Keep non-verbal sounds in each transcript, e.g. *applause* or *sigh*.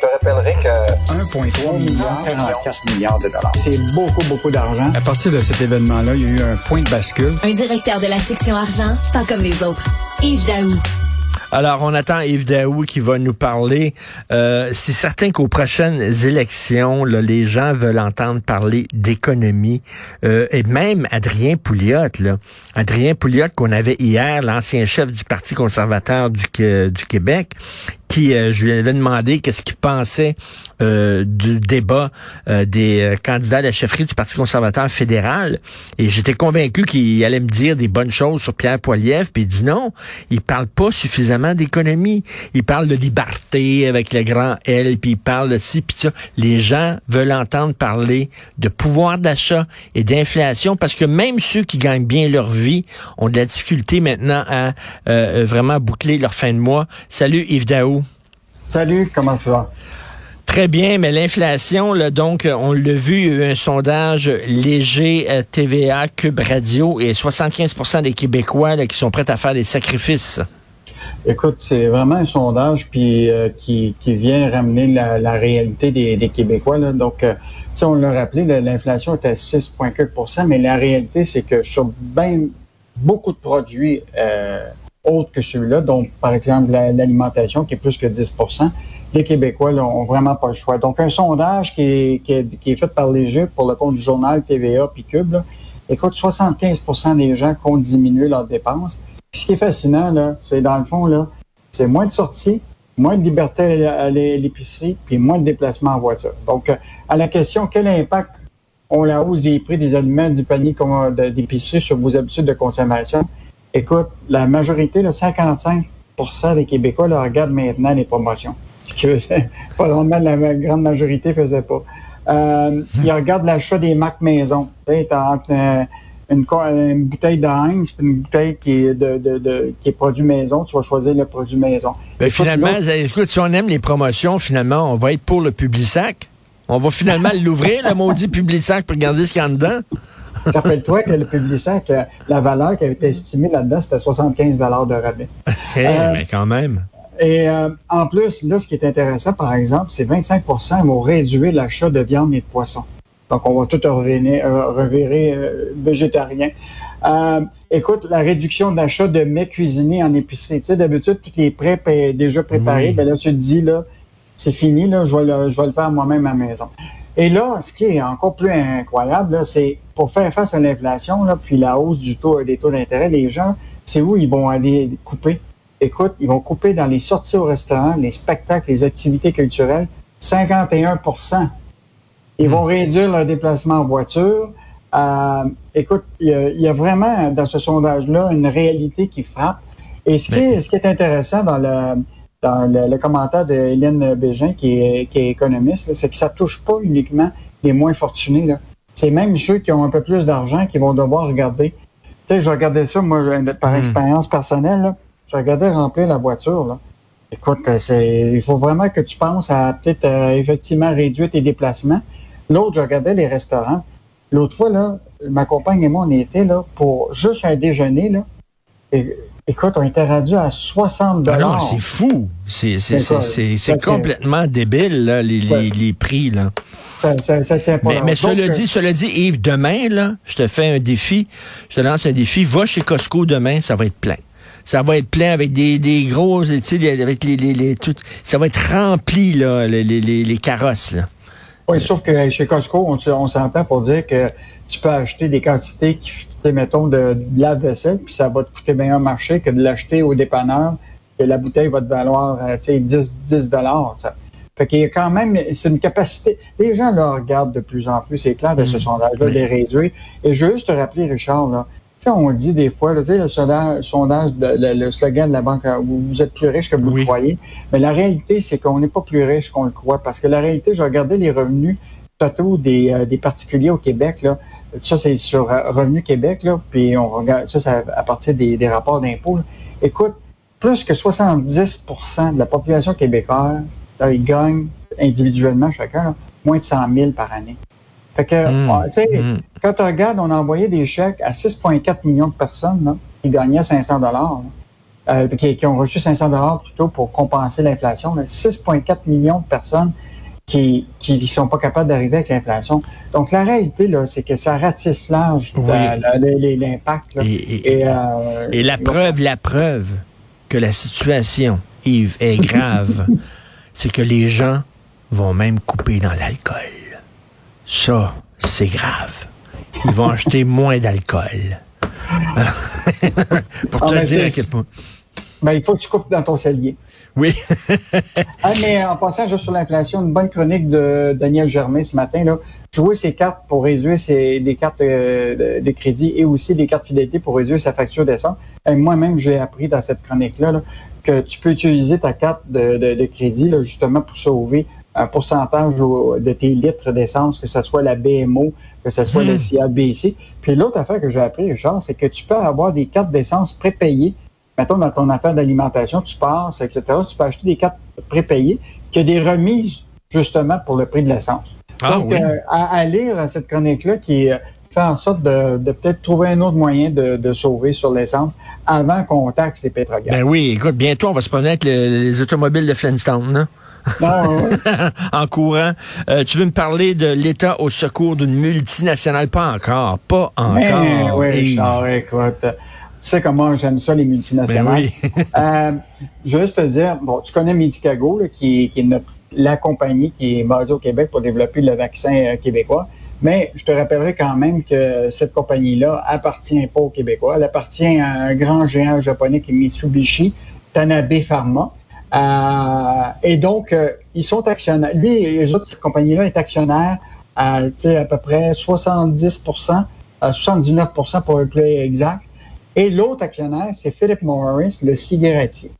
Je te rappellerai que 1,3 milliard, 44 milliards de dollars. C'est beaucoup, beaucoup d'argent. À partir de cet événement-là, il y a eu un point de bascule. Un directeur de la section argent, pas comme les autres. Yves Daou. Alors, on attend Yves Daou qui va nous parler. Euh, c'est certain qu'aux prochaines élections, là, les gens veulent entendre parler d'économie. Euh, et même Adrien Pouliot, là. Adrien Pouliot qu'on avait hier, l'ancien chef du Parti conservateur du, du Québec, qui, euh, je lui avais demandé qu'est-ce qu'il pensait euh, du débat euh, des candidats à la chefferie du Parti conservateur fédéral. Et j'étais convaincu qu'il allait me dire des bonnes choses sur Pierre Poilievre. Puis il dit non, il parle pas suffisamment d'économie. Il parle de liberté avec le grand L, puis il parle de ci, puis ça. Les gens veulent entendre parler de pouvoir d'achat et d'inflation parce que même ceux qui gagnent bien leur vie ont de la difficulté maintenant à vraiment boucler leur fin de mois. Salut Yves Daou. Salut, comment tu vas? Très bien, mais l'inflation, donc, on l'a vu, il y a eu un sondage léger euh, TVA, Cube Radio, et 75% des Québécois qui sont prêts à faire des sacrifices. Écoute, c'est vraiment un sondage puis, euh, qui, vient ramener la, réalité des, Québécois. Donc, euh, on l'a rappelé, l'inflation était à 6,4% mais la réalité, c'est que sur beaucoup de produits, autres que celui-là, donc par exemple l'alimentation qui est plus que 10 les Québécois n'ont vraiment pas le choix. Donc un sondage qui est, qui est, fait par les pour le compte du journal TVA puis Cube, écoute, 75 des gens comptent diminuer leurs dépenses. ce qui est fascinant, c'est dans le fond, là, c'est moins de sorties, moins de liberté à l'épicerie, puis moins de déplacements en voiture. Donc, à la question quel impact ont la hausse des prix des aliments du panier d'épicerie sur vos habitudes de consommation, Écoute, la majorité, là, 55% des Québécois là, regardent maintenant les promotions. Ce que *laughs* pas la grande majorité ne faisait pas. Euh, ils regardent l'achat des marques maison. Tu entre euh, une, une, bouteille de Heinz et une bouteille qui est, de, de, de, qui est produit maison, tu vas choisir le produit maison. Ben, finalement, écoute, si on aime les promotions, finalement, on va être pour le Publisac. On va finalement *laughs* l'ouvrir, le maudit Publisac, pour regarder ce qu'il y a dedans. *laughs* Rappelle-toi que le publicitaire, que la valeur qui avait été estimée là-dedans, c'était 75 de rabais. *laughs* Euh, mais quand même. Et euh, en plus, là, ce qui est intéressant, par exemple, c'est 25% vont réduire l'achat de viande et de poisson. Donc, on va tout revenir, euh, revirer végétarien. écoute, la réduction d'achat de mets cuisinés en épicerie. Tu sais, d'habitude, tous les prêts déjà préparés, ben là, tu te dis, là, c'est fini, là, je vais le, je vais le faire moi-même à la maison. Et là, ce qui est encore plus incroyable, c'est pour faire face à l'inflation, puis la hausse du taux, des taux d'intérêt, les gens, c'est où ils vont aller couper? Écoute, ils vont couper dans les sorties au restaurant, les spectacles, les activités culturelles, 51% Ils vont hmm. réduire leur déplacement en voiture. Euh, écoute, il y, a, vraiment dans ce sondage-là une réalité qui frappe. Et ce qui, est, ce qui est intéressant dans le, dans le, commentaire de Hélène Bégin, qui est, qui est économiste, c'est que ça touche pas uniquement les moins fortunés. C'est même ceux qui ont un peu plus d'argent qui vont devoir regarder. Tu sais, je regardais ça, moi, par hmm. expérience personnelle, là, je regardais remplir la voiture. Là. Écoute, euh, c'est, il faut vraiment que tu penses à peut-être euh, effectivement réduire tes déplacements. L'autre, je regardais les restaurants. L'autre fois, là, ma compagne et moi, on était là pour juste un déjeuner. Là, et, Écoute, on était rendu à 60 dollars. Alors, c'est fou. C'est complètement débile, là, les, les, les, prix. Là. Ça, ça, tient pas mais, mais cela, dit, cela dit, Yves, demain, là, je te fais un défi. Je te lance un défi. Va chez Costco demain, ça va être plein. Ça va être plein avec des, des gros, tu sais, avec les, les, les tout, ça va être rempli, là, les, les, les carrosses, là. Oui, sauf que chez Costco, on, on s'entend pour dire que tu peux acheter des quantités qui mettons, de, de lave-vaisselle, puis ça va te coûter bien un marché que de l'acheter au dépanneur, et la bouteille va te valoir, euh, tu sais, 10, 10 dollars. Fait qu'il y a quand même, c'est une capacité. Les gens là regardent de plus en plus, c'est clair de ce mm. sondage-là, les réduire. Et je veux juste te rappeler, Richard, là, on dit des fois, là, le sondage, sondage le, slogan de la banque, euh, vous êtes plus riche que vous le croyez. Mais la réalité, c'est qu'on n'est pas plus riche qu'on le croit. Parce que la réalité, je regardais les revenus totaux des, euh, des particuliers au Québec. Là, ça, c'est sur Revenu Québec, là, puis on regarde ça, c'est à partir des, rapports d'impôts. Écoute, plus que 70% de la population québécoise, ils gagnent individuellement chacun moins de 100 000 par année. Fait que, mmh. ah, tu sais, mmh. quand tu regardes, on a envoyé des chèques à 6,4 millions de personnes qui gagnaient 500 dollars. euh, qui, qui, ont reçu 500 dollars plutôt pour compenser l'inflation. 6,4 millions de personnes qui qui sont pas capables d'arriver avec l'inflation. Donc la réalité là, c'est que ça ratisse large Oui. l'impact. Et, et- Et, euh, et la preuve, la preuve que la situation, Yves, est *laughs* grave, c'est que les gens vont même couper dans l'alcool. Ça, c'est grave. Ils vont acheter moins d'alcool. *laughs* Pour Ah, te dire à c'est- quel point. ben, il faut que tu coupes dans ton cellier. Oui. *laughs* Ah, mais en passant juste sur l'inflation, une bonne chronique de Daniel Germain ce matin. Là, jouer ses cartes pour réduire ses, des cartes euh, de, crédit et aussi des cartes fidélité pour réduire sa facture d'essence. Et Moi-même, j'ai appris dans cette chronique-là là, que tu peux utiliser ta carte de, de- de crédit là, justement pour sauver un pourcentage de tes litres d'essence, que ce soit la BMO, que ce soit Hmm. le CABC. Puis l'autre affaire que j'ai appris, Richard, c'est que tu peux avoir des cartes d'essence prépayées mettons, dans ton affaire d'alimentation, tu passes, etc., tu peux acheter des cartes prépayées qui ont des remises, justement, pour le prix de l'essence. Ah Donc, oui. euh, à, à lire cette chronique-là qui euh, fait en sorte de, de peut-être trouver un autre moyen de, de sauver sur l'essence avant qu'on taxe les pétrogaz. Ben oui, écoute, bientôt, on va se promener avec le- les automobiles de Flintstone, là. Non, ouais. *laughs* en courant. Euh, tu veux me parler de l'État au secours d'une multinationale? Pas encore. Pas Mais encore. oui, Yves. Richard, écoute, sais comment j'aime ça, les Ben multinationales. oui. *laughs* Euh, je veux juste te dire, bon, tu connais Medicago, là, qui, qui est notre- la compagnie qui est basée au Québec pour développer le vaccin euh, québécois. Mais je te rappellerai quand même que cette compagnie-là appartient pas aux Québécois. Elle appartient à un grand géant japonais qui est Mitsubishi, Tanabe Pharma. Euh, et donc, euh, ils sont actionnaires. Lui et les autres, cette compagnie-là est actionnaire à, tu sais, à peu près 70 à 79% pour être plus exact. Et l'autre actionnaire, c'est Philip Morris, le cigarettier.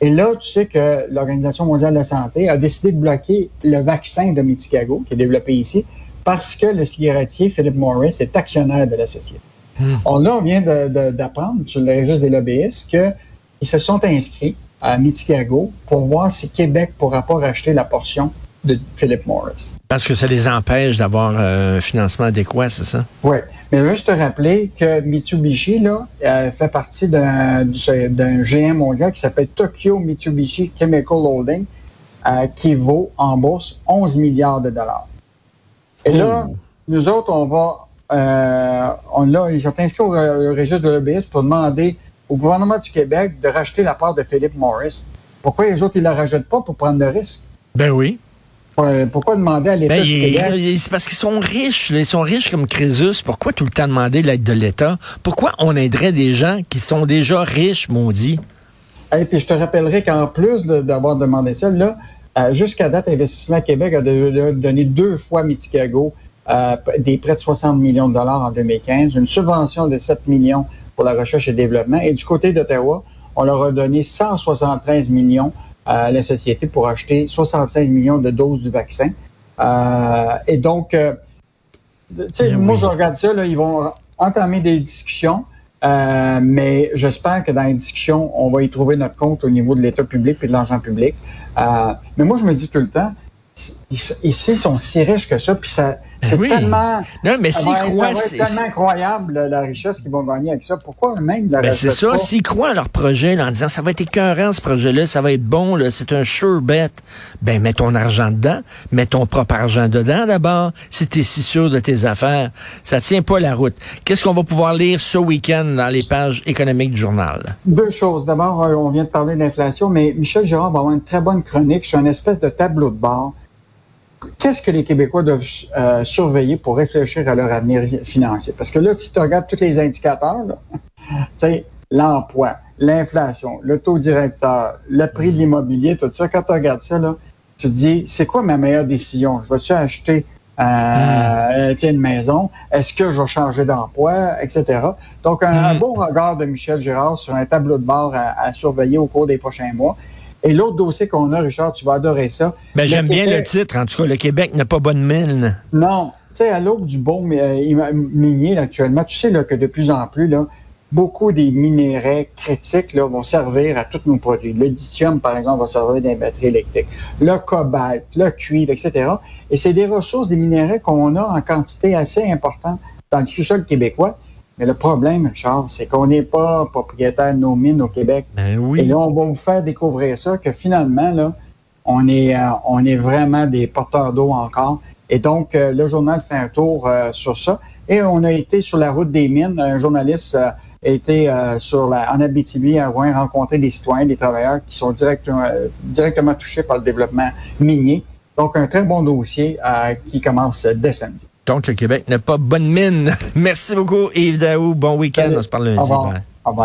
Et là, tu sais que l'Organisation mondiale de la santé a décidé de bloquer le vaccin de Medicago, qui est développé ici, parce que le cigarettier Philip Morris est actionnaire de la société. Hmm. On, là, on vient d'apprendre sur le registre des lobbyistes qu'ils se sont inscrits à Medicago pour voir si Québec pourra pas racheter la portion de Philip Morris. Parce que ça les empêche d'avoir euh, un financement adéquat, c'est ça? Oui. Mais je veux juste te rappeler que Mitsubishi là, euh, fait partie d'un du- d'un GM mondial qui s'appelle Tokyo Mitsubishi Chemical Holding, euh, qui vaut en bourse 11 milliards de dollars. Et là, Oh. nous autres, on va, on ils sont inscrits au, au registre de l'OBS pour demander au gouvernement du Québec de racheter la part de Philip Morris. Pourquoi les autres, ils ne la rachètent pas pour prendre le risque? Ben oui. Pourquoi demander à l'État Ben, du Québec? c'est parce qu'ils sont riches. là. Ils sont riches comme Crésus. Pourquoi tout le temps demander l'aide de l'État? Pourquoi on aiderait des gens qui sont déjà riches, maudits? Et puis je te rappellerai qu'en plus de- d'avoir demandé ça, là, euh, jusqu'à date, Investissement Québec a donné deux fois à Miticago euh, des prêts de 60 millions de dollars en 2015, une subvention de 7 millions pour la recherche et développement. Et du côté d'Ottawa, on leur a donné 173 millions à la société pour acheter 65 millions de doses du vaccin. Euh, et donc, euh, moi, oui. je regarde ça, là, ils vont entamer des discussions. Euh, mais j'espère que dans les discussions, on va y trouver notre compte au niveau de l'État public et de l'argent public. Euh, mais moi, je me dis tout le temps, ici, ils sont si riches que ça, puis ça, c'est oui. tellement, Non, mais ça s'ils va croient... ça va c'est- être tellement incroyable la, richesse qu'ils vont gagner avec ça. Pourquoi eux-mêmes la Ben c'est ça, s'ils croient à leur projet là, en disant ça va être écœurant ce projet-là, ça va être bon, c'est un sure bet, ben mets ton argent dedans, mets ton propre argent dedans d'abord, si tu es si sûr de tes affaires. Ça tient pas la route. Qu'est-ce qu'on va pouvoir lire ce week-end dans les pages économiques du journal? Deux choses. D'abord, euh, on vient de parler d'inflation, mais Michel Girard va avoir une très bonne chronique sur une espèce de tableau de bord. Qu'est-ce que les Québécois doivent euh, surveiller pour réfléchir à leur avenir financier? Parce que là, si tu regardes tous les indicateurs, *laughs* l'emploi, l'inflation, le taux directeur, le prix de l'immobilier, tout ça, quand tu regardes ça, là, tu te dis, c'est quoi ma meilleure décision? Je vais-tu acheter euh, tiens, une maison? Est-ce que je vais changer d'emploi, etc. Donc, un, un Mm. beau regard de Michel Girard sur un tableau de bord à, à surveiller au cours des prochains mois. Et l'autre dossier qu'on a, Richard, tu vas adorer ça. Ben j'aime bien le titre, en tout cas, le Québec n'a pas bonne mine. Non, tu sais, à l'aube du bon euh, minier là, actuellement, tu sais là, que de plus en plus, là, beaucoup des minéraux critiques là, vont servir à tous nos produits. Le lithium, par exemple, va servir dans les batteries électriques. Le cobalt, le cuivre, etc. Et c'est des ressources, des minéraux qu'on a en quantité assez importante dans le sous-sol québécois. Mais le problème, Charles, c'est qu'on n'est pas propriétaire de nos mines au Québec. Ben oui. Et là, on va vous faire découvrir ça, que finalement, là, on est, euh, on est vraiment des porteurs d'eau encore. Et donc, euh, le journal fait un tour euh, sur ça. Et on a été sur la route des mines. Un journaliste a été sur la, en Abitibi à Rouen rencontrer des citoyens, des travailleurs qui sont directement, directement touchés par le développement minier. Donc, un très bon dossier qui commence dès samedi. Donc, le Québec n'a pas bonne mine. *laughs* Merci beaucoup, Yves Daou. Bon week-end. On se parle lundi. Au revoir. Au revoir.